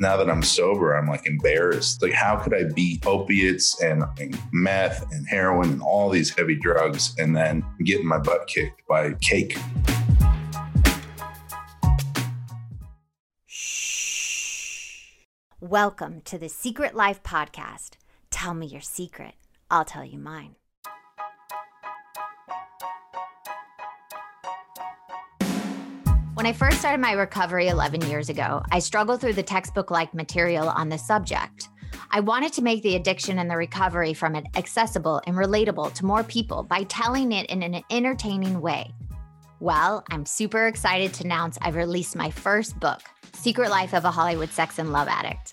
now that I'm sober, I'm like embarrassed. Like, how could I beat opiates and, and meth and heroin and all these heavy drugs and then getting my butt kicked by cake? Welcome to the Secret Life Podcast. Tell me your secret, I'll tell you mine. When I first started my recovery 11 years ago, I struggled through the textbook like material on this subject. I wanted to make the addiction and the recovery from it accessible and relatable to more people by telling it in an entertaining way. Well, I'm super excited to announce I've released my first book, Secret Life of a Hollywood Sex and Love Addict.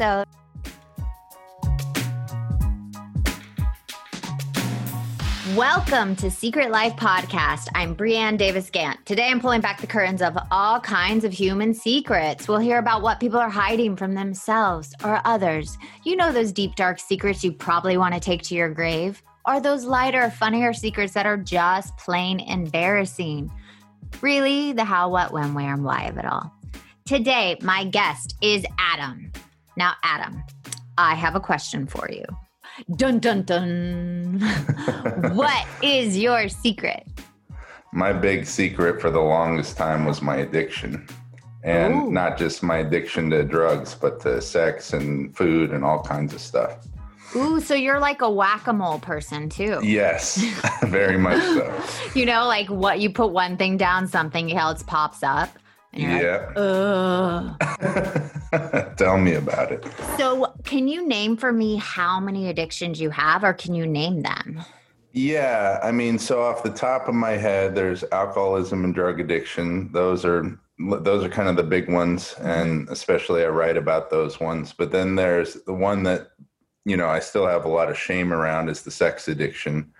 episode. Welcome to Secret Life Podcast. I'm Brianne Davis Gant. Today I'm pulling back the curtains of all kinds of human secrets. We'll hear about what people are hiding from themselves or others. You know those deep, dark secrets you probably want to take to your grave? Or those lighter, funnier secrets that are just plain embarrassing? Really, the how, what, when, where, and why of it all. Today, my guest is Adam. Now, Adam, I have a question for you. Dun dun dun. what is your secret? My big secret for the longest time was my addiction. And Ooh. not just my addiction to drugs, but to sex and food and all kinds of stuff. Ooh, so you're like a whack a mole person too. Yes, very much so. you know, like what you put one thing down, something else pops up yeah. Like, Tell me about it. So, can you name for me how many addictions you have, or can you name them? Yeah, I mean, so off the top of my head, there's alcoholism and drug addiction. Those are those are kind of the big ones, and especially I write about those ones. But then there's the one that you know I still have a lot of shame around is the sex addiction.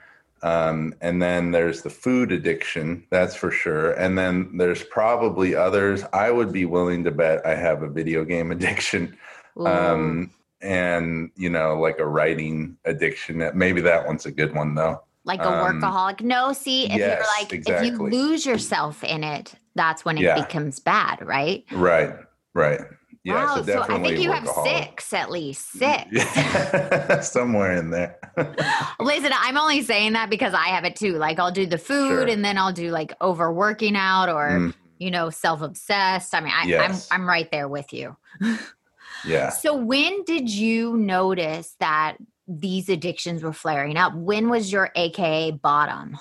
Um, and then there's the food addiction, that's for sure. And then there's probably others. I would be willing to bet I have a video game addiction. Um, and, you know, like a writing addiction. Maybe that one's a good one, though. Like a um, workaholic. No, see, if yes, you're like, exactly. if you lose yourself in it, that's when it yeah. becomes bad, right? Right, right. Yeah, wow, so, so I think you have six at least. Six. Yeah. Somewhere in there. Listen, I'm only saying that because I have it too. Like I'll do the food sure. and then I'll do like overworking out or mm. you know, self-obsessed. I mean, I, yes. I'm I'm right there with you. yeah. So when did you notice that these addictions were flaring up? When was your AKA bottom?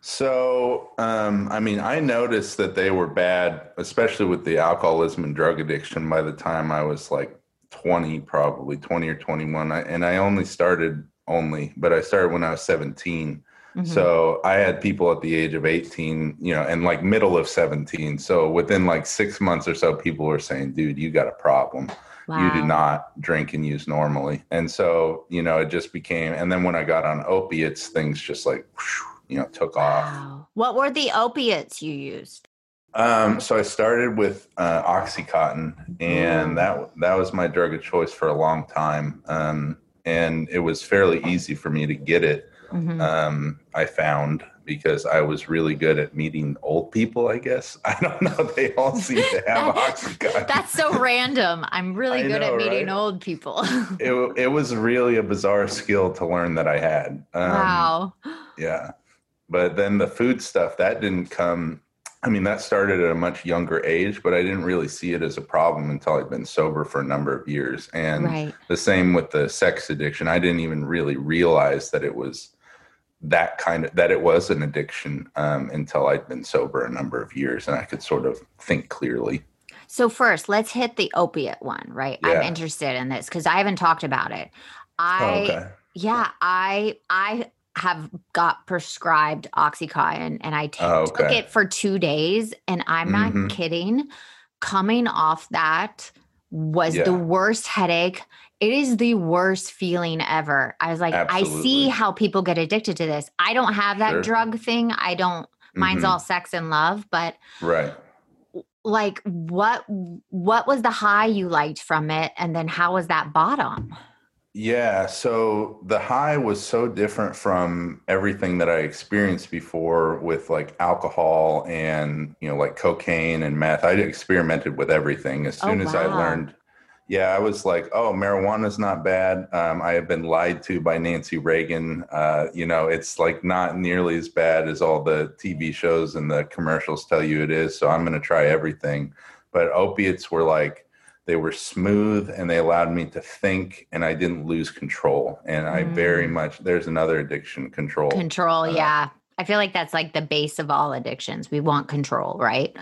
So, um, I mean, I noticed that they were bad, especially with the alcoholism and drug addiction by the time I was like 20, probably 20 or 21. I, and I only started only, but I started when I was 17. Mm-hmm. So I had people at the age of 18, you know, and like middle of 17. So within like six months or so, people were saying, dude, you got a problem. Wow. You do not drink and use normally. And so, you know, it just became, and then when I got on opiates, things just like, whew, you know took wow. off. What were the opiates you used? Um, so I started with uh, OxyContin, and that that was my drug of choice for a long time. Um, and it was fairly easy for me to get it. Mm-hmm. Um, I found because I was really good at meeting old people. I guess I don't know. They all seem to have OxyContin. That's so random. I'm really good know, at meeting right? old people. it it was really a bizarre skill to learn that I had. Um, wow. Yeah. But then the food stuff that didn't come. I mean, that started at a much younger age, but I didn't really see it as a problem until I'd been sober for a number of years. And right. the same with the sex addiction. I didn't even really realize that it was that kind of that it was an addiction um, until I'd been sober a number of years and I could sort of think clearly. So first, let's hit the opiate one, right? Yeah. I'm interested in this because I haven't talked about it. I oh, okay. yeah, I I have got prescribed Oxycontin and I t- oh, okay. took it for two days. And I'm mm-hmm. not kidding. Coming off that was Yeah. the worst headache. It is the worst feeling ever. I was like, I see how people get addicted to this. I don't have that Sure. drug thing. I don't, mine's Mhm. all sex and love, but right. like what what was the high you liked from it and then how was that bottom Yeah. So the high was so different from everything that I experienced before with like alcohol and, you know, like cocaine and meth. I experimented with everything. As Oh, soon as I learned, yeah, I was like, oh, marijuana's not bad. Um, I have been lied to by Nancy Reagan. Uh, you know, it's like not nearly as bad as all the TV shows and the commercials tell you it is. So I'm going to try everything. But opiates were like, they were smooth and they allowed me to think and I didn't lose control. And I very Mm. much, there's another addiction control. control Uh, yeah i feel like that's like the base of all addictions we want control right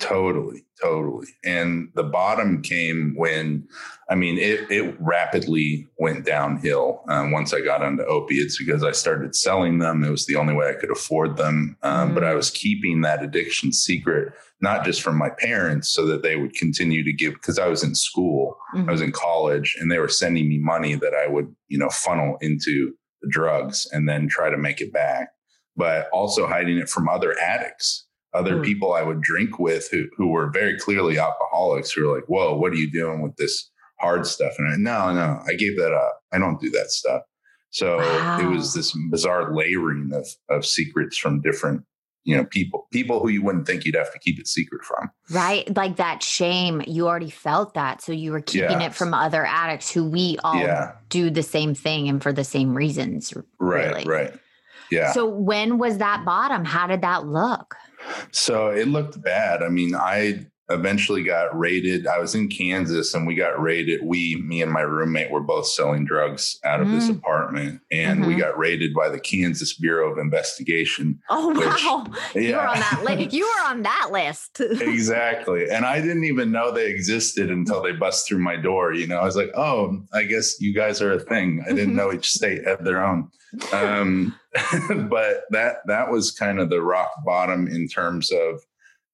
Totally, totally. And the bottom came when, I mean, it, it rapidly went downhill um, once I got onto opiates because I started selling them. It was the only way I could afford them. Um, But I Mm. was keeping that addiction secret, not just from my parents, so that they would continue to give, because I was in school, I was Mhm. in college, and they were sending me money that I would, you know, funnel into the drugs and then try to make it back, but also hiding it from other addicts other Mm. people I would drink with who who were very clearly alcoholics who were like, "Whoa, what are you doing with this hard stuff?" And I, no, no, I gave that up. I don't do that stuff. So it was this bizarre layering of of secrets from different, you know, people people who you wouldn't think you'd have to keep it secret from. right like that shame you already felt that so you were keeping Yeah. it from other addicts who we all Yeah, do the same thing and for the same reasons right, really. right. Yeah. so when was that bottom how did that look So it looked bad. I mean, I eventually got raided. I was in Kansas and we got raided. We, me and my roommate, were both selling drugs out of this Mm. apartment and we Mhm. got raided by the Kansas Bureau of Investigation. oh Which- wow you were on that list you were on that list exactly. And I didn't even know they existed until they bust through my door. You know, I was like, oh, I guess you guys are a thing. I didn't know each state had their own. Um, but that that was kind of the rock bottom in terms of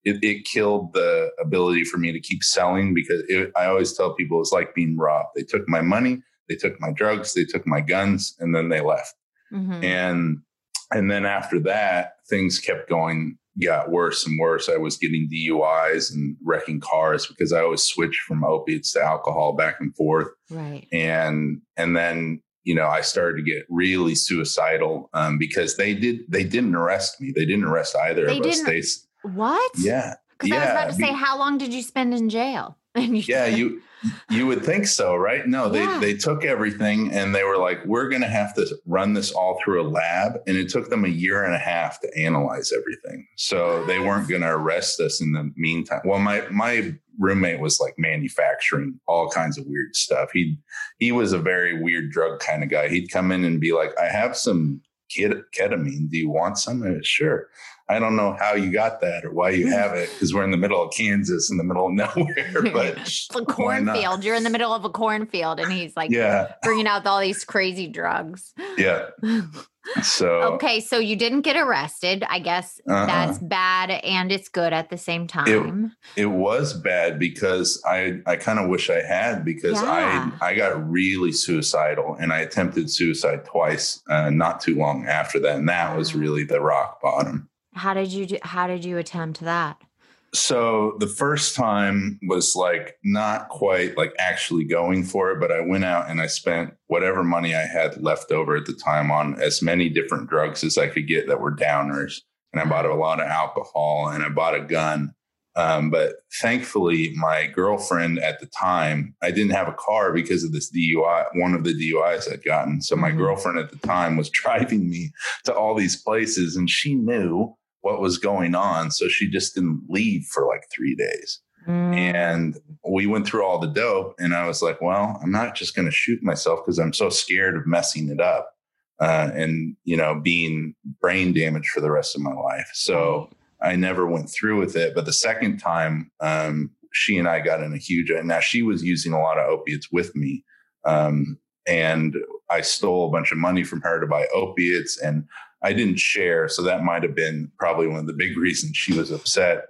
it, it killed the ability for me to keep selling because it, I always tell people it's like being robbed. They took my money, they took my drugs, they took my guns, and then they left. Mhm. and and then after that things kept going got worse and worse. I was getting duis and wrecking cars because i always switched from opiates to alcohol back and forth. Right. And and then you know i started to get really suicidal um, because they did they didn't arrest me. They didn't arrest either They of us. they what? Yeah because i was about to yeah, say how long did you spend in jail? Yeah you you would think so right? No they Yeah. they took everything and they were like we're going to have to run this all through a lab and it took them a year and a half to analyze everything. So they weren't going to arrest us in the meantime. Well my my roommate was like manufacturing all kinds of weird stuff. He he was a very weird drug kind of guy. He'd come in and be like i have some ketamine. Do you want some? Sure I don't know how you got that or why you have it because we're in the middle of Kansas in the middle of nowhere. But it's a cornfield you're in the middle of a cornfield and he's like yeah, bringing out all these crazy drugs yeah. So okay so you didn't get arrested i guess Uh-uh. that's bad and it's good at the same time it was bad because I I kind of wish I had because Yeah. I I got really suicidal and I attempted suicide twice uh, not too long after that and that was really the rock bottom. How did you do how did you attempt that So the first time was like not quite like actually going for it, but I went out and I spent whatever money I had left over at the time on as many different drugs as I could get that were downers. And I bought a lot of alcohol and I bought a gun. Um, but thankfully, my girlfriend at the time, I didn't have a car because of this DUI, one of the DUIs I'd gotten. So my Mhm. girlfriend at the time was driving me to all these places and she knew what was going on. So she just didn't leave for like three days. Mm, And we went through all the dope. And I was like, well, I'm not just going to shoot myself because I'm so scared of messing it up uh, and, you know, being brain damaged for the rest of my life. So I never went through with it. But the second time, um, she and I got in a huge, and now she was using a lot of opiates with me. Um, and I stole a bunch of money from her to buy opiates and I didn't share. So that might have been probably one of the big reasons she was upset.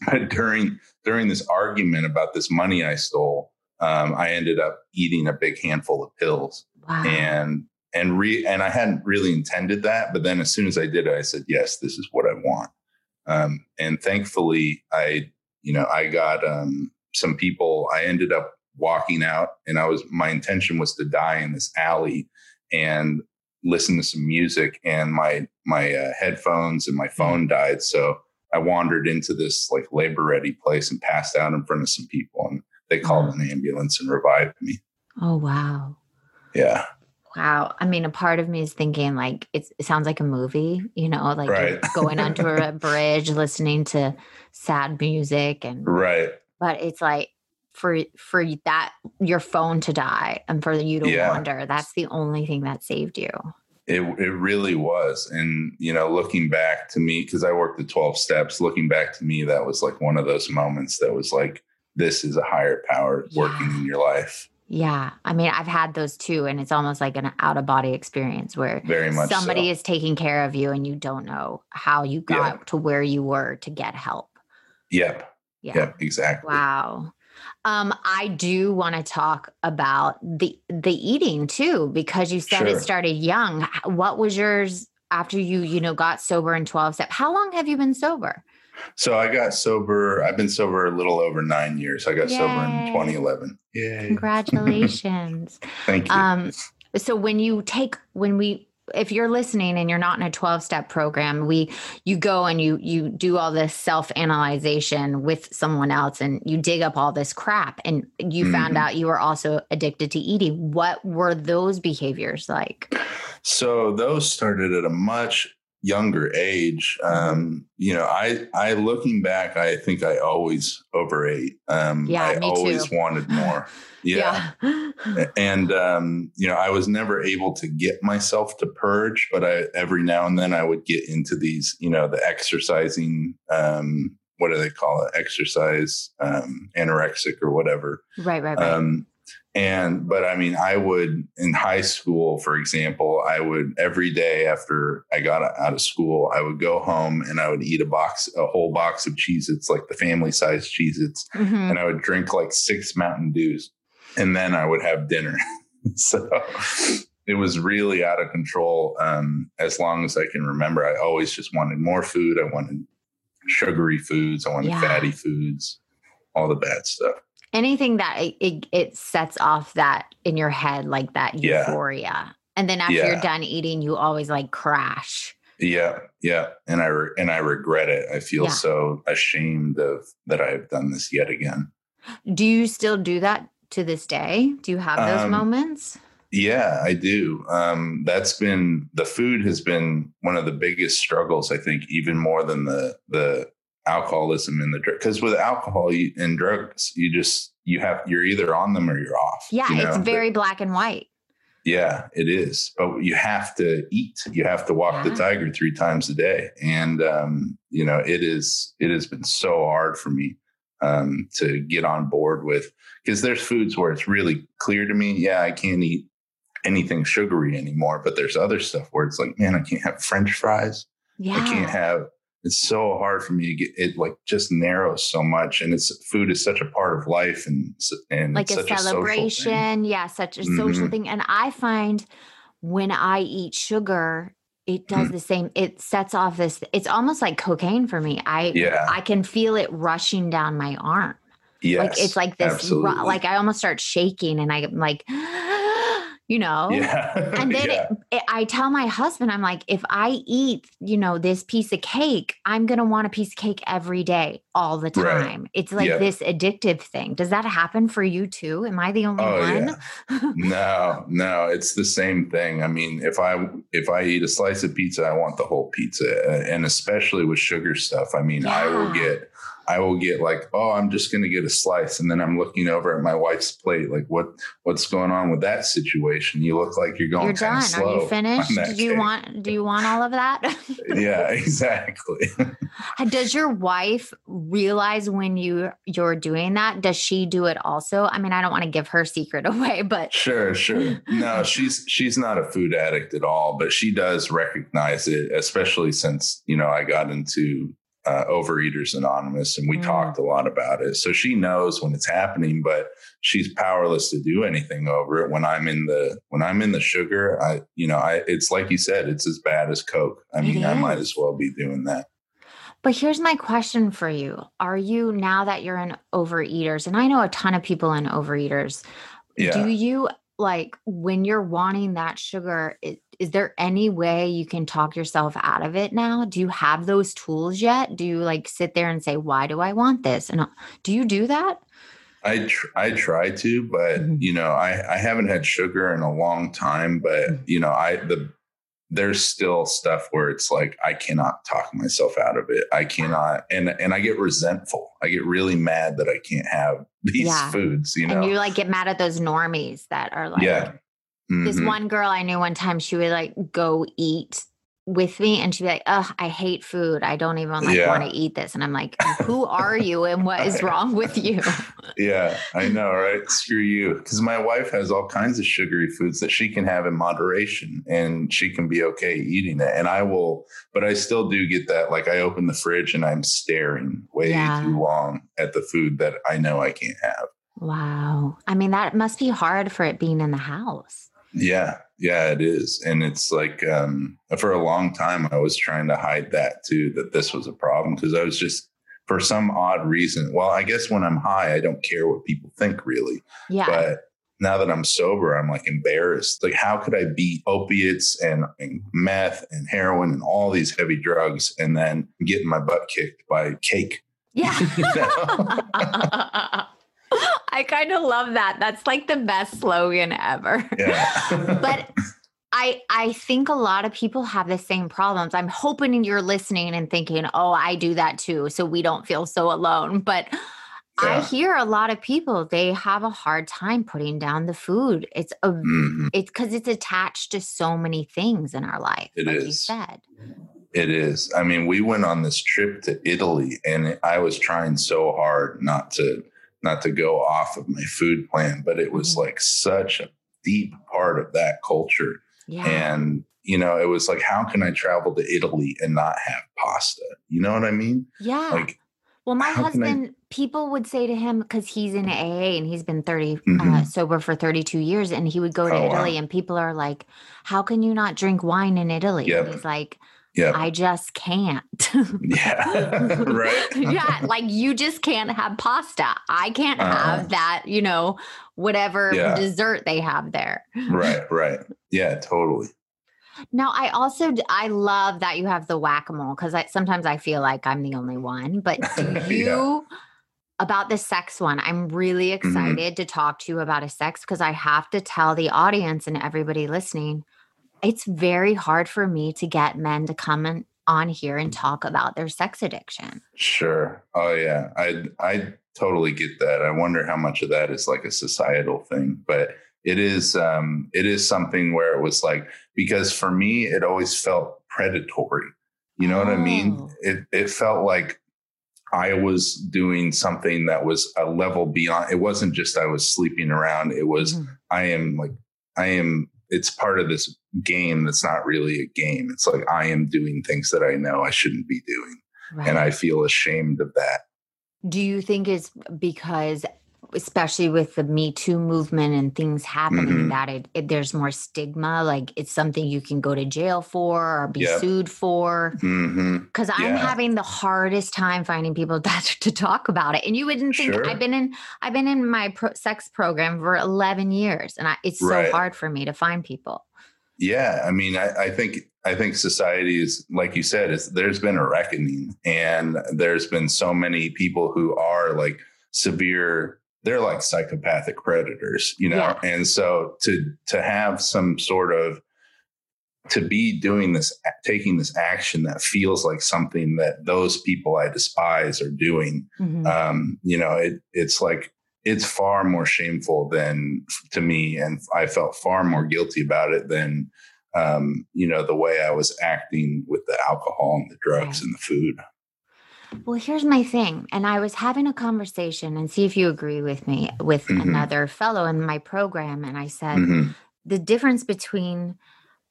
But during during this argument about this money I stole, um, I ended up eating a big handful of pills Wow. and and re and I hadn't really intended that, but then as soon as I did it, I said, yes, this is what I want. Um, and thankfully, I you know I got um, some people. I ended up walking out, and I was my intention was to die in this alley and listen to some music, and my my uh, headphones and my phone died, so. I wandered into this like labor ready place and passed out in front of some people and they called an ambulance and revived me. oh wow. Yeah. Wow. I mean, a part of me is thinking like it's, it sounds like a movie, you know, like Right. going under a bridge, listening to sad music, and Right. but it's like for for that your phone to die and for you to Yeah. wander. That's the only thing that saved you. It it really was. And you know, looking back to me, because I worked the 12 steps, looking back to me, that was like one of those moments that was like, this is a higher power working Yeah. in your life. Yeah. I mean, I've had those too, and it's almost like an out of body experience where Very much somebody so. is taking care of you and you don't know how you got to where you were to get help. Yep. Yeah. Yep. Exactly. Wow. Um, I do want to talk about the the eating too, because you said Sure. it started young. What was yours after you, you know, got sober in 12 step? How long have you been sober? So I got sober. I've been sober a little over nine years. I got sober in 2011. Yay. Congratulations. Thank you. um, so when you take when we if you're listening and you're not in a 12 step program we you go and you you do all this self analyzation with someone else and you dig up all this crap and you found Mhm. out you were also addicted to eating what were those behaviors like So those started at a much younger age. Um, you know, I I looking back, I think I always overate. Um, Yeah, I always too. wanted more. Yeah. yeah, And um, you know, I was never able to get myself to purge, but I every now and then I would get into these, you know, the exercising um what do they call it? Exercise um anorexic or whatever. right right right Um, and but I mean, I would in high school, for example, I would every day after I got out of school, I would go home and I would eat a box, a whole box of Cheez Its, like the family size Cheez Its, Mhm. and I would drink like six Mountain Dews, and then I would have dinner. so it was really out of control. Um, as long as I can remember, I always just wanted more food. I wanted sugary foods. I wanted Yeah. fatty foods, all the bad stuff. Anything that it, it, it sets off that in your head like that Yeah. euphoria and then after you're done eating you always like crash Yeah, yeah, and I re- and I regret it. I feel Yeah. so ashamed of that I have done this yet again. Do you still do that to this day? Do you have those Um, moments? Yeah, I do. Um, that's been the food has been one of the biggest struggles. I think even more than the the alcoholism and the drug. Because with alcohol you, and drugs, you just you have you're either on them or you're off. Yeah, you it's know? very black and white. Yeah, it is. But you have to eat. You have to walk the tiger three times a day. And um, you know, it is it has been so hard for me um to get on board with because there's foods where it's really clear to me, yeah, I can't eat anything sugary anymore. But there's other stuff where it's like, man, I can't have French fries. Yeah. I can't have it's so hard for me to get it like just narrows so much and it's food is such a part of life and and like it's a social celebration. yeah, such a social Mhm. thing. And I find when I eat sugar, it does Mhm. the same. It sets off this, it's almost like cocaine for me. I Yeah. I can feel it rushing down my arm. Yes, like it's like this ru- like I almost start shaking and I'm like, you know. Yeah. And then yeah. it, it, I tell my husband, I'm like, if I eat, you know, this piece of cake, I'm going to want a piece of cake every day, all the Right. time. It's like this addictive thing. Does that happen for you too? Am I the only Oh, one? no, no, it's the same thing. I mean, if I if I eat a slice of pizza, I want the whole pizza, and especially with sugar stuff. I mean, I will get I will get like, oh, I'm just going to get a slice, and then I'm looking over at my wife's plate, like, what what's going on with that situation? You look like you're going You're done. slow. Are you finished? Do you cake. want do you want all of that? yeah, exactly. Uh, does your wife realize when you you're doing that? Does she do it also? I mean, I don't want to give her secret away, but Sure, sure. No, she's she's not a food addict at all, but she does recognize it, especially since you know I got into uh, Overeaters Anonymous, and we Mm. talked a lot about it. So she knows when it's happening, but she's powerless to do anything over it. When I'm in the when I'm in the sugar, I you know, I it's like you said, it's as bad as Coke. I It mean, I might as well be doing that. But here's my question for you. Are you now that you're in overeaters, and I know a ton of people in overeaters, Yeah. do you like when you're wanting that sugar, is, is there any way you can talk yourself out of it now? Do you have those tools yet? Do you like sit there and say, why do I want this? And uh, do you do that? I tr- I try to, but Mhm. you know, I I haven't had sugar in a long time. But Mhm. you know, I the there's still stuff where it's like I cannot talk myself out of it. I cannot, and and I get resentful. I get really mad that I can't have these Yeah. foods. You know, And you like get mad at those normies that are like, yeah. This Mhm. one girl I knew one time, she would like go eat with me and she'd be like, Oh, I hate food. I don't even like Yeah. want to eat this. And I'm like, Who are you and what is wrong with you? Yeah, I know, right? Screw you. Because my wife has all kinds of sugary foods that she can have in moderation and she can be okay eating it. And I will, but I still do get that. Like I open the fridge and I'm staring way Yeah. too long at the food that I know I can't have. Wow. I mean, that must be hard for it being in the house. Yeah, yeah, it is. And it's like um, for a long time, I was trying to hide that too, that this was a problem because I was just, for some odd reason, well, I guess when I'm high, I don't care what people think really. Yeah. But now that I'm sober, I'm like embarrassed. Like, how could I beat opiates and, and meth and heroin and all these heavy drugs and then getting my butt kicked by cake? yeah. You know? I kind of love that. That's like the best slogan ever. Yeah. but I I think a lot of people have the same problems. I'm hoping you're listening and thinking, "Oh, I do that too," so we don't feel so alone. But I hear a lot of people they have a hard time putting down the food. It's a Mhm. it's because it's attached to so many things in our life. It like you is. said. It is. I mean, we went on this trip to Italy and I was trying so hard not to not to go off of my food plan, but it was Mhm. like such a deep part of that culture. Yeah. And you know, it was like, how can I travel to Italy and not have pasta? You know what I mean? yeah. Like, Well, my can I- husband, people would say to him because he's in AA and he's been 30 uh, Mhm. sober for 32 years, and he would go to Oh, wow. Italy, and people are like, "How can you not drink wine in Italy?" Yep. And he's like, yeah, "I just can't." yeah, right. yeah, like you just can't have pasta. I can't Uh-uh. have that, you know, whatever Yeah. dessert they have there. right, right. Yeah, totally. Now, I also I love that you have the whack a mole because I sometimes I feel like I'm the only one. But do Yeah. you about the sex one? I'm really Mm-hmm. excited to talk to you about a sex because I have to tell the audience and everybody listening, it's very hard for me to get men to come in, on here and talk about their sex addiction. Sure. Oh yeah. I I totally get that. I wonder how much of that is like a societal thing, but it is um it is something where it was like because for me it always felt predatory. You know what I mean? Oh. It it felt like I was doing something that was a level beyond. It wasn't just I was sleeping around. It was Mhm. I am like I am it's part of this game that's not really a game. It's like I am doing things that I know I shouldn't be doing and I feel ashamed of that. Do you think it's because, especially with the Me Too movement and things happening, Mhm. that it, it there's more stigma? Like it's something you can go to jail for or be sued for? Because I'm Yeah. having the hardest time finding people that to talk about it. And you wouldn't think Sure. I've been in I've been in my pro- sex program for 11 years, and I, it's so Right. hard for me to find people. Yeah, I mean, I, I think I think society is like you said, is there's been a reckoning, and there's been so many people who are like severe. They're like psychopathic predators, you know, Yeah. and so to to have some sort of to be doing this, taking this action that feels like something that those people I despise are doing, Mhm. um, you know, it, it's like it's far more shameful than to me, and I felt far more guilty about it than um, you know the way I was acting with the alcohol and the drugs Right. and the food. Well, here's my thing. And I was having a conversation and see if you agree with me with Mhm. another fellow in my program. And I said, Mhm. the difference between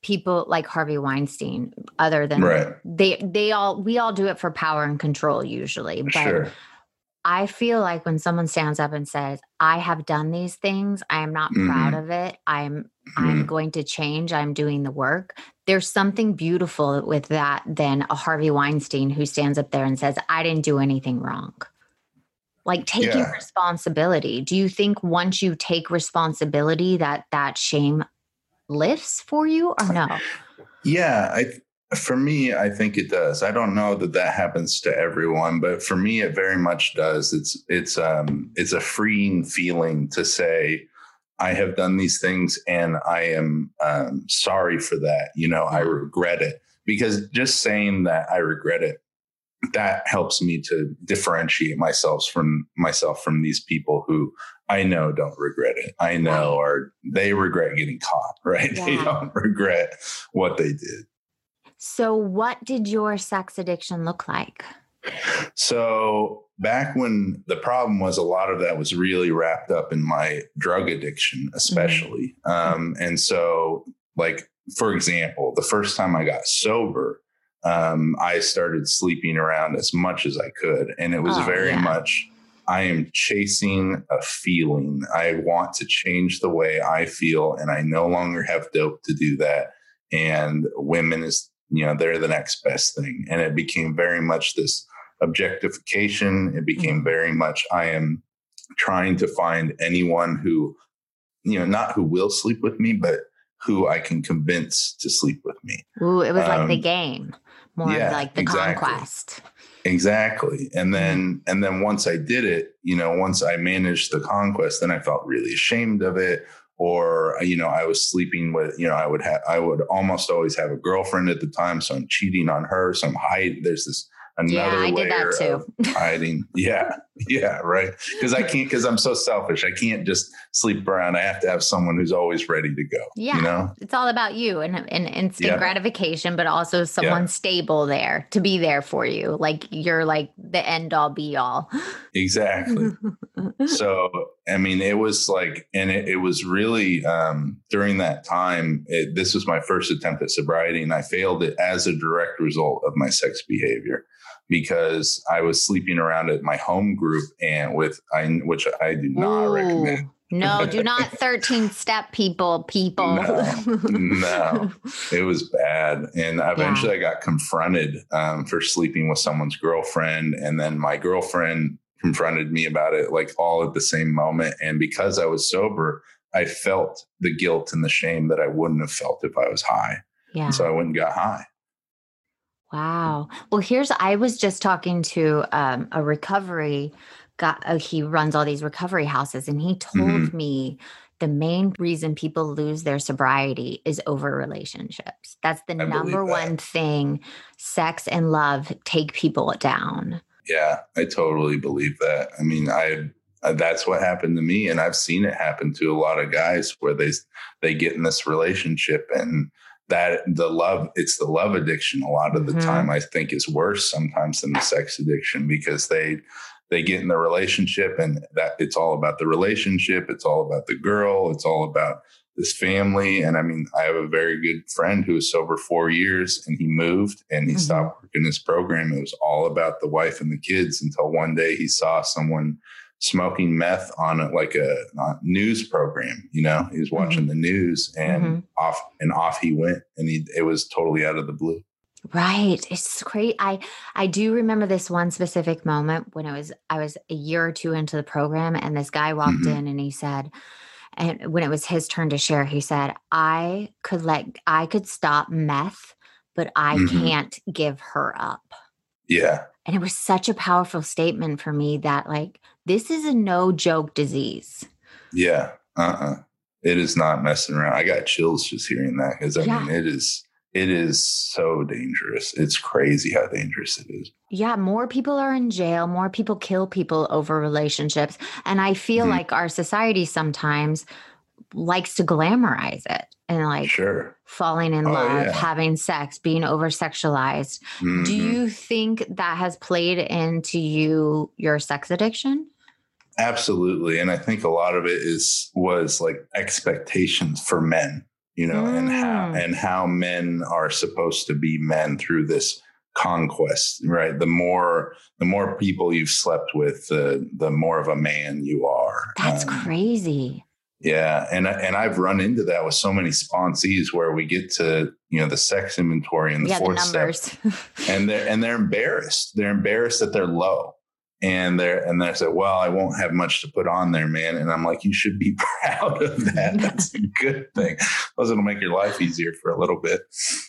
people like Harvey Weinstein, other than Right. they they all we all do it for power and control usually. But Sure. I feel like when someone stands up and says, I have done these things, I am not proud Mhm. of it. I'm I'm Mhm. going to change. I'm doing the work. There's something beautiful with that than a Harvey Weinstein who stands up there and says, I didn't do anything wrong. Like taking Yeah. responsibility. Do you think once you take responsibility that that shame lifts for you or no? Yeah, I for me, I think it does. I don't know that that happens to everyone, but for me, it very much does. It's it's um it's a freeing feeling to say, I have done these things and I am um, sorry for that. You know, I regret it because just saying that I regret it that helps me to differentiate myself from myself from these people who I know don't regret it. I know or they regret getting caught, right? They don't regret what they did. So what did your sex addiction look like? So back when the problem was a lot of that was really wrapped up in my drug addiction, especially. Um, and so like, for example, the first time I got sober, um, I started sleeping around as much as I could. And it was Oh, very yeah. much, I am chasing a feeling. I want to change the way I feel, and I no longer have dope to do that. And women is, you know, they're the next best thing. And it became very much this objectification. It became Mhm. very much, I am trying to find anyone who, you know, not who will sleep with me, but who I can convince to sleep with me. Ooh, it was like the Um, game, more yeah, of like the exactly. conquest. Exactly. And then and then once I did it, you know, once I managed the conquest, then I felt really ashamed of it. Or, uh, you know, I was sleeping with, you know, I would have I would almost always have a girlfriend at the time. So I'm cheating on her. So I'm hiding. There's this another Yeah, I layer did that of too. hiding. Yeah. Yeah. Right. Because I can't because I'm so selfish. I can't just sleep around. I have to have someone who's always ready to go. Yeah. You know? It's all about you and, and instant Yeah. gratification, but also someone stable there to be there for you. Like you're like the end all be all. Exactly. so i mean it was like and it, it was really um during that time it, this was my first attempt at sobriety and i failed it as a direct result of my sex behavior because i was sleeping around at my home group and with i which i do not Ooh. recommend No, do not 13 step people, people. No, it was bad. And eventually i got confronted um, for sleeping with someone's girlfriend. And then my girlfriend confronted me about it like all at the same moment. And because i was sober i felt the guilt and the shame that i wouldn't have felt if i was high. Yeah. so i went and got high. Wow. Well, here's I was just talking to um, a recovery guy. Uh, he runs all these recovery houses, and he told Mhm. me the main reason people lose their sobriety is over relationships. That's the believe number one thing. Sex and love take people down. yeah i totally believe that i mean i uh, that's what happened to me and i've seen it happen to a lot of guys where they they get in this relationship and that the love it's the love addiction a lot of the Mhm. time i think is worse sometimes than the sex addiction because they they get in the relationship and that it's all about the relationship it's all about the girl it's all about this family and i mean i have a very good friend who was sober four years and he moved and he Mhm. stopped working his program it was all about the wife and the kids until one day he saw someone smoking meth on a, like a, news program you know he was watching the news and Mhm. off and off he went and he it was totally out of the blue Right. It's great. I I do remember this one specific moment when it was I was a year or two into the program and this guy walked Mhm. in and he said and when it was his turn to share he said I could let I could stop meth but I Mhm. can't give her up. yeah And it was such a powerful statement for me that like this is a no joke disease. yeah uh-uh it is not messing around i got chills just hearing that because i Yeah. mean it is it is so dangerous it's crazy how dangerous it is Yeah, more people are in jail, more people kill people over relationships. And I feel Mhm. like our society sometimes likes to glamorize it and like sure falling in Oh, love, yeah. having sex, being over sexualized. Do Mhm. you think that has played into you your sex addiction? absolutely and i think a lot of it is was like expectations for men you know, mm. and how Mm. and how men are supposed to be men through this conquest, right? The more the more people you've slept with, the the more of a man you are. That's Um, crazy. yeah, and and I've run into that with so many sponsees where we get to you know the sex inventory and the Yeah, the fourth step, and they're and they're embarrassed. They're embarrassed that they're low, and they're and they said, "Well, I won't have much to put on there, man." And I'm like, "You should be proud of that. That's a good thing. Those will make your life easier for a little bit."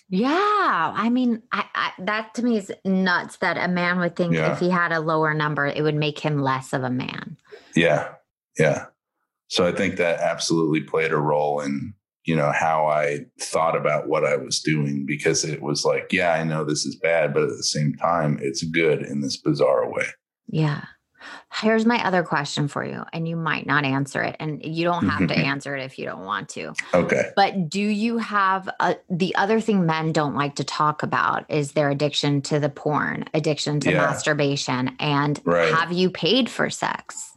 yeah. I mean, I, I, that to me is nuts that a man would think Yeah. if he had a lower number, it would make him less of a man. Yeah, yeah. So I think that absolutely played a role in you know how I thought about what I was doing because it was like, yeah, I know this is bad, but at the same time, it's good in this bizarre way. Yeah. Here's my other question for you, and you might not answer it, and you don't have to answer it if you don't want to. Okay. But do you have a, the other thing men don't like to talk about is their addiction to the porn, addiction to Yeah. masturbation, and Right. have you paid for sex?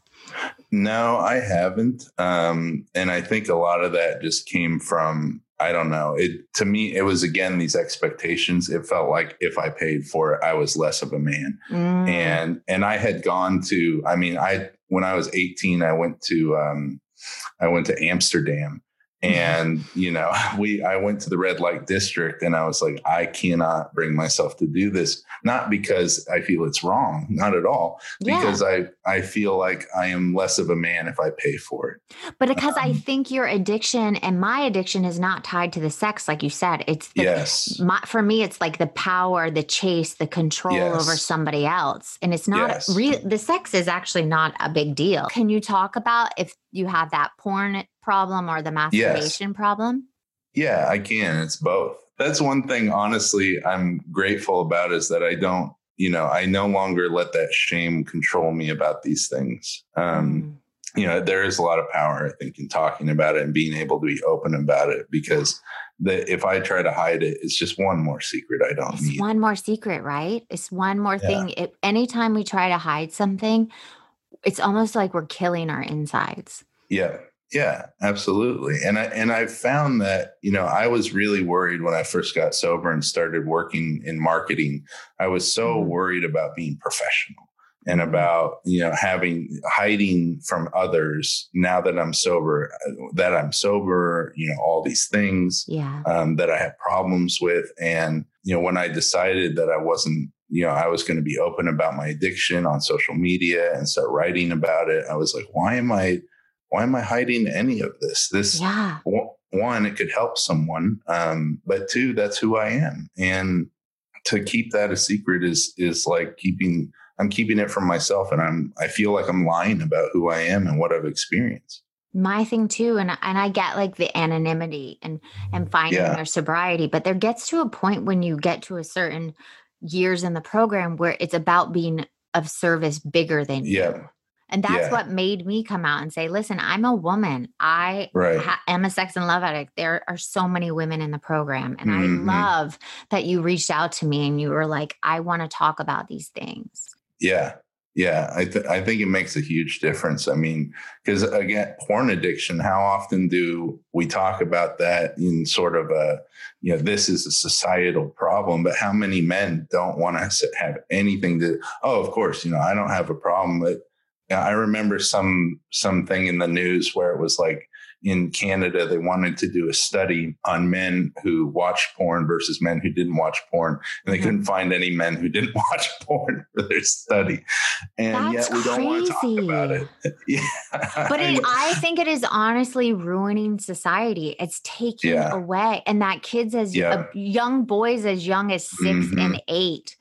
No, I haven't. Um, and I think a lot of that just came from, I don't know. It to me, it was again these expectations. It felt like if I paid for it, I was less of a man. Mm, And and I had gone to, I mean, I when I was 18, I went to um I went to Amsterdam. And you know, we I went to the red light district and I was like, I cannot bring myself to do this. Not because I feel it's wrong, not at all yeah, because I I feel like I am less of a man if I pay for it. but because I um, think your addiction and my addiction is not tied to the sex, like you said. It's the, yes. my, for me, it's like the power, the chase, the control over somebody else. And it's not Yes. real. The sex is actually not a big deal. Can you talk about if you have that porn problem or the masturbation problem? Yeah, I can. It's both. That's one thing honestly I'm grateful about is that I don't, you know, I no longer let that shame control me about these things. Um Mm. you know there is a lot of power i think in talking about it and being able to be open about it because the, if i try to hide it it's just one more secret i don't It's need one more secret, right? It's one more Yeah. thing. It, anytime we try to hide something, it's almost like we're killing our insides. yeah yeah absolutely and i and i found that you know i was really worried when i first got sober and started working in marketing i was so Mhm. worried about being professional and about you know having hiding from others now that i'm sober uh, that i'm sober you know all these things Yeah. um, that I had problems with. And, you know, when I decided that I wasn't, you know, I was going to be open about my addiction on social media and start writing about it, I was like, why am I, why am I hiding any of this? This, Yeah. one- one, it could help someone. Um, but two, that's who I am. And to keep that a secret is, is like keeping, I'm keeping it from myself and I'm, I feel like I'm lying about who I am and what I've experienced. my thing too and and I get like the anonymity and and finding Yeah. your sobriety but there gets to a point when you get to a certain years in the program where it's about being of service bigger than Yeah. you and that's Yeah. what made me come out and say listen I'm a woman I Right. ha- am a sex and love addict there are so many women in the program and Mhm. I love that you reached out to me and you were like I want to talk about these things Yeah. Yeah. I, th- I think it makes a huge difference. I mean, because again, porn addiction, how often do we talk about that in sort of a, you know, this is a societal problem, but how many men don't want to have anything to, oh, of course, you know, I don't have a problem. But I remember some, something in the news where it was like, in Canada, they wanted to do a study on men who watched porn versus men who didn't watch porn. And they Mhm. couldn't find any men who didn't watch porn for their study. And That's yet we don't want to talk about it. yeah. But it, I think it is honestly ruining society. It's taking Yeah. away, and that kids as Yeah. uh, young boys as young as 6 Mhm. and eight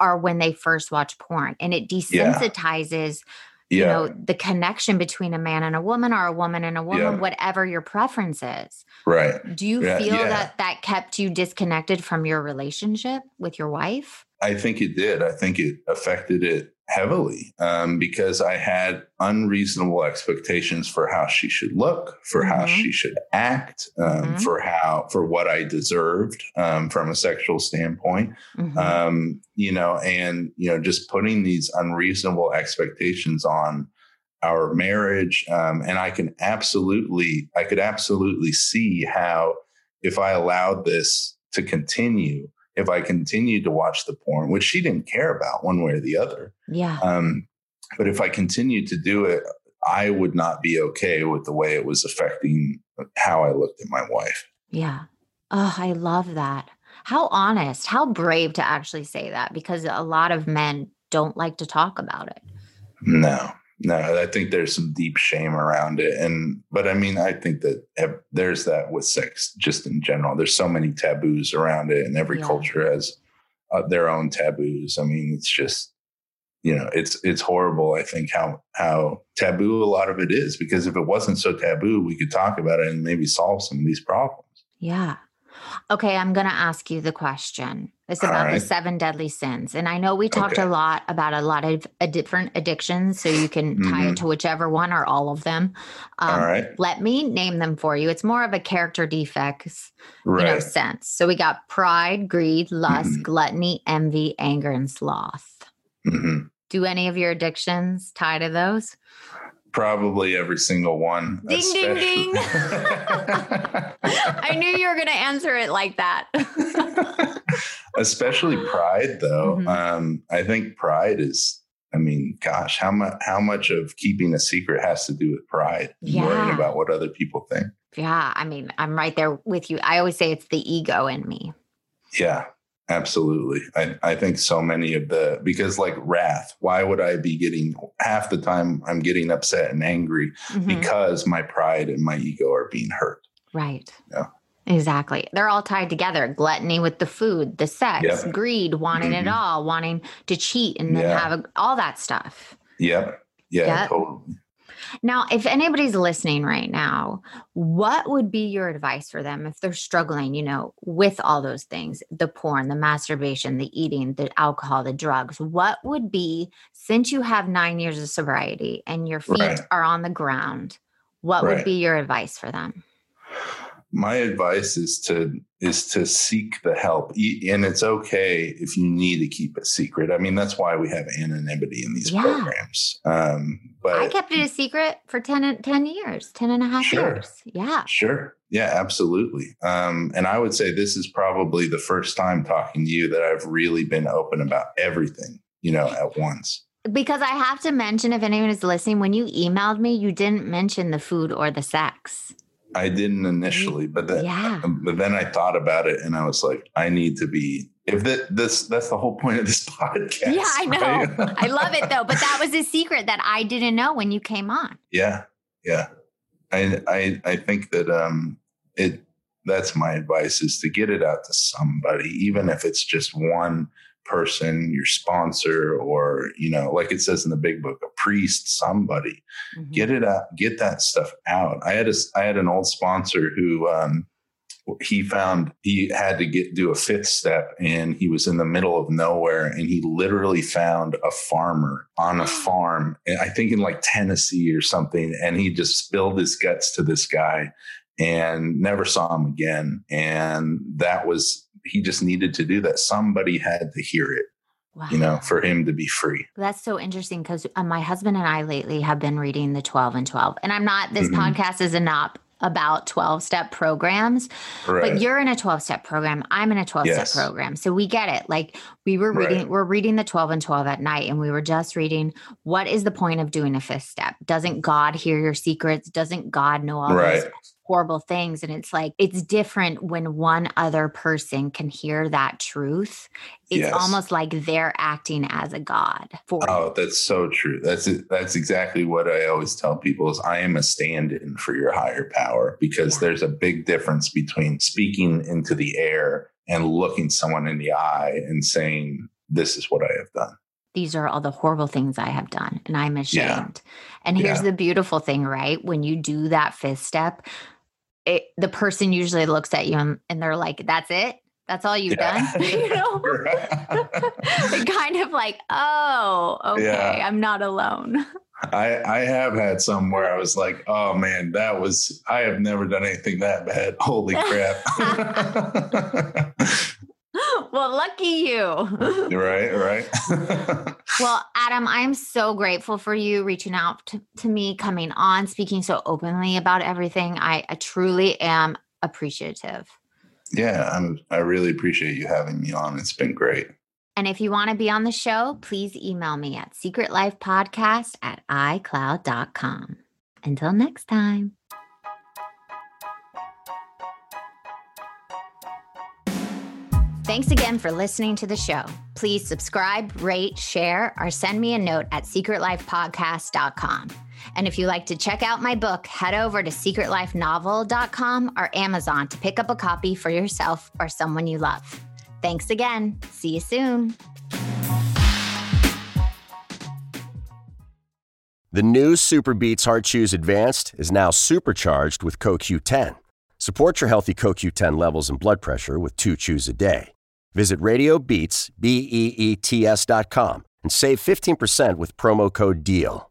are when they first watch porn, and it desensitizes yeah. You know the connection between a man and a woman or a woman and a woman, Yeah. whatever your preference is. right. Do you Yeah, feel yeah. that that kept you disconnected from your relationship with your wife? I think it did. I think it affected it heavily um, because I had unreasonable expectations for how she should look, for how Mhm. she should act, um, Mhm. for how for what I deserved um, from a sexual standpoint. Mhm. um, you know, and you know, just putting these unreasonable expectations on our marriage. Um, and I can absolutely, I could absolutely see how if I allowed this to continue, if I continued to watch the porn, which she didn't care about one way or the other. Yeah. Um, but if I continued to do it, I would not be okay with the way it was affecting how I looked at my wife. Yeah. Oh, I love that. How honest, how brave to actually say that because a lot of men don't like to talk about it. No, no, I think there's some deep shame around it. And, but I mean, I think that there's that with sex just in general. There's so many taboos around it, and every yeah. culture has uh, their own taboos. I mean, it's just, you know, it's, it's horrible. I think how, how taboo a lot of it is because if it wasn't so taboo, we could talk about it and maybe solve some of these problems. Yeah. Okay, I'm going to ask you the question. It's about right. the seven deadly sins. And I know we talked okay. a lot about a lot of a different addictions, so you can tie mm-hmm. it to whichever one or all of them. Um, all right. Let me name them for you. It's more of a character defects, right. you know, sense. So we got pride, greed, lust, mm-hmm. gluttony, envy, anger, and sloth. Mm-hmm. Do any of your addictions tie to those? Probably every single one. Ding, especially. ding, ding. I knew you were going to answer it like that. especially pride, though. Mm-hmm. Um, I think pride is, I mean, gosh, how much, how much of keeping a secret has to do with pride, yeah. worrying about what other people think. Yeah. I mean, I'm right there with you. I always say it's the ego in me. Yeah. Absolutely. I, I think so many of the, because like wrath, why would I be getting half the time I'm getting upset and angry mm-hmm. because my pride and my ego are being hurt. Right. Yeah. Exactly. They're all tied together. Gluttony with the food, the sex, yep. greed, wanting mm-hmm. it all, wanting to cheat and then yeah. have a, all that stuff. Yep. Yeah, yep. totally. Now, if anybody's listening right now, what would be your advice for them if they're struggling, you know, with all those things the porn, the masturbation, the eating, the alcohol, the drugs? What would be, since you have nine years of sobriety and your feet right. are on the ground, what right. would be your advice for them? my advice is to is to seek the help and it's okay if you need to keep it secret i mean that's why we have anonymity in these yeah. programs um, but i kept it a secret for 10, 10 years 10 and a half sure, years. Yeah. Sure. Yeah absolutely. Um, and i would say this is probably the first time talking to you that i've really been open about everything you know at once. Because I have to mention, if anyone is listening, when you emailed me, you didn't mention the food or the sex. I didn't initially, but then yeah. but then I thought about it and I was like, I need to be if that this that's the whole point of this podcast. Yeah, I know. Right? I love it though. But that was a secret that I didn't know when you came on. Yeah. Yeah. I I I think that um it that's my advice is to get it out to somebody, even if it's just one person, your sponsor, or you know, like it says in the big book, a priest, somebody. Mm-hmm. Get it out, get that stuff out. I had a I had an old sponsor who um, he found he had to get do a fifth step and he was in the middle of nowhere and he literally found a farmer on a farm i think in like tennessee or something and he just spilled his guts to this guy and never saw him again and that was he just needed to do that. Somebody had to hear it. Wow. You know, for him to be free. That's so interesting because uh, my husband and I lately have been reading the 12 and 12. And I'm not, this mm-hmm. podcast is a not about 12 step programs, right. but you're in a 12 step program. I'm in a 12 yes. step program. So we get it. Like we were reading, right. we're reading the 12 and 12 at night, and we were just reading what is the point of doing a fifth step? Doesn't God hear your secrets? Doesn't God know all right. those horrible things. And it's like, it's different when one other person can hear that truth. It's yes. almost like they're acting as a God for Oh, that's so true. That's it. That's exactly what I always tell people is I am a stand-in for your higher power because yeah. there's a big difference between speaking into the air and looking someone in the eye and saying, This is what I have done these are all the horrible things I have done and I'm ashamed. Yeah. And here's yeah. the beautiful thing, right? When you do that fifth step, it, the person usually looks at you and, and they're like, that's it. That's all you've yeah. done. you know, kind of like, oh, okay, yeah. I'm not alone. I I have had some where I was like, oh man, that was I have never done anything that bad. Holy crap. well, well, lucky you. right, right. Well, Adam, I'm so grateful for you reaching out to, to, me, coming on, speaking so openly about everything. I, I truly am appreciative. Yeah, I'm I really appreciate you having me on. It's been great. And if you want to be on the show, please email me at secretlifepodcast at icloud.com. Until next time. Thanks again for listening to the show. Please subscribe, rate, share, or send me a note at secretlifepodcast.com. And if you like to check out my book, head over to secretlifenovel.com or Amazon to pick up a copy for yourself or someone you love. Thanks again. See you soon. The new Super Beets Heart Chews Advanced is now supercharged with CoQ10. Support your healthy CoQ10 levels and blood pressure with two chews a day. Visit RadioBeets, B-E-E-T-S dot com and save 15% with promo code DEAL.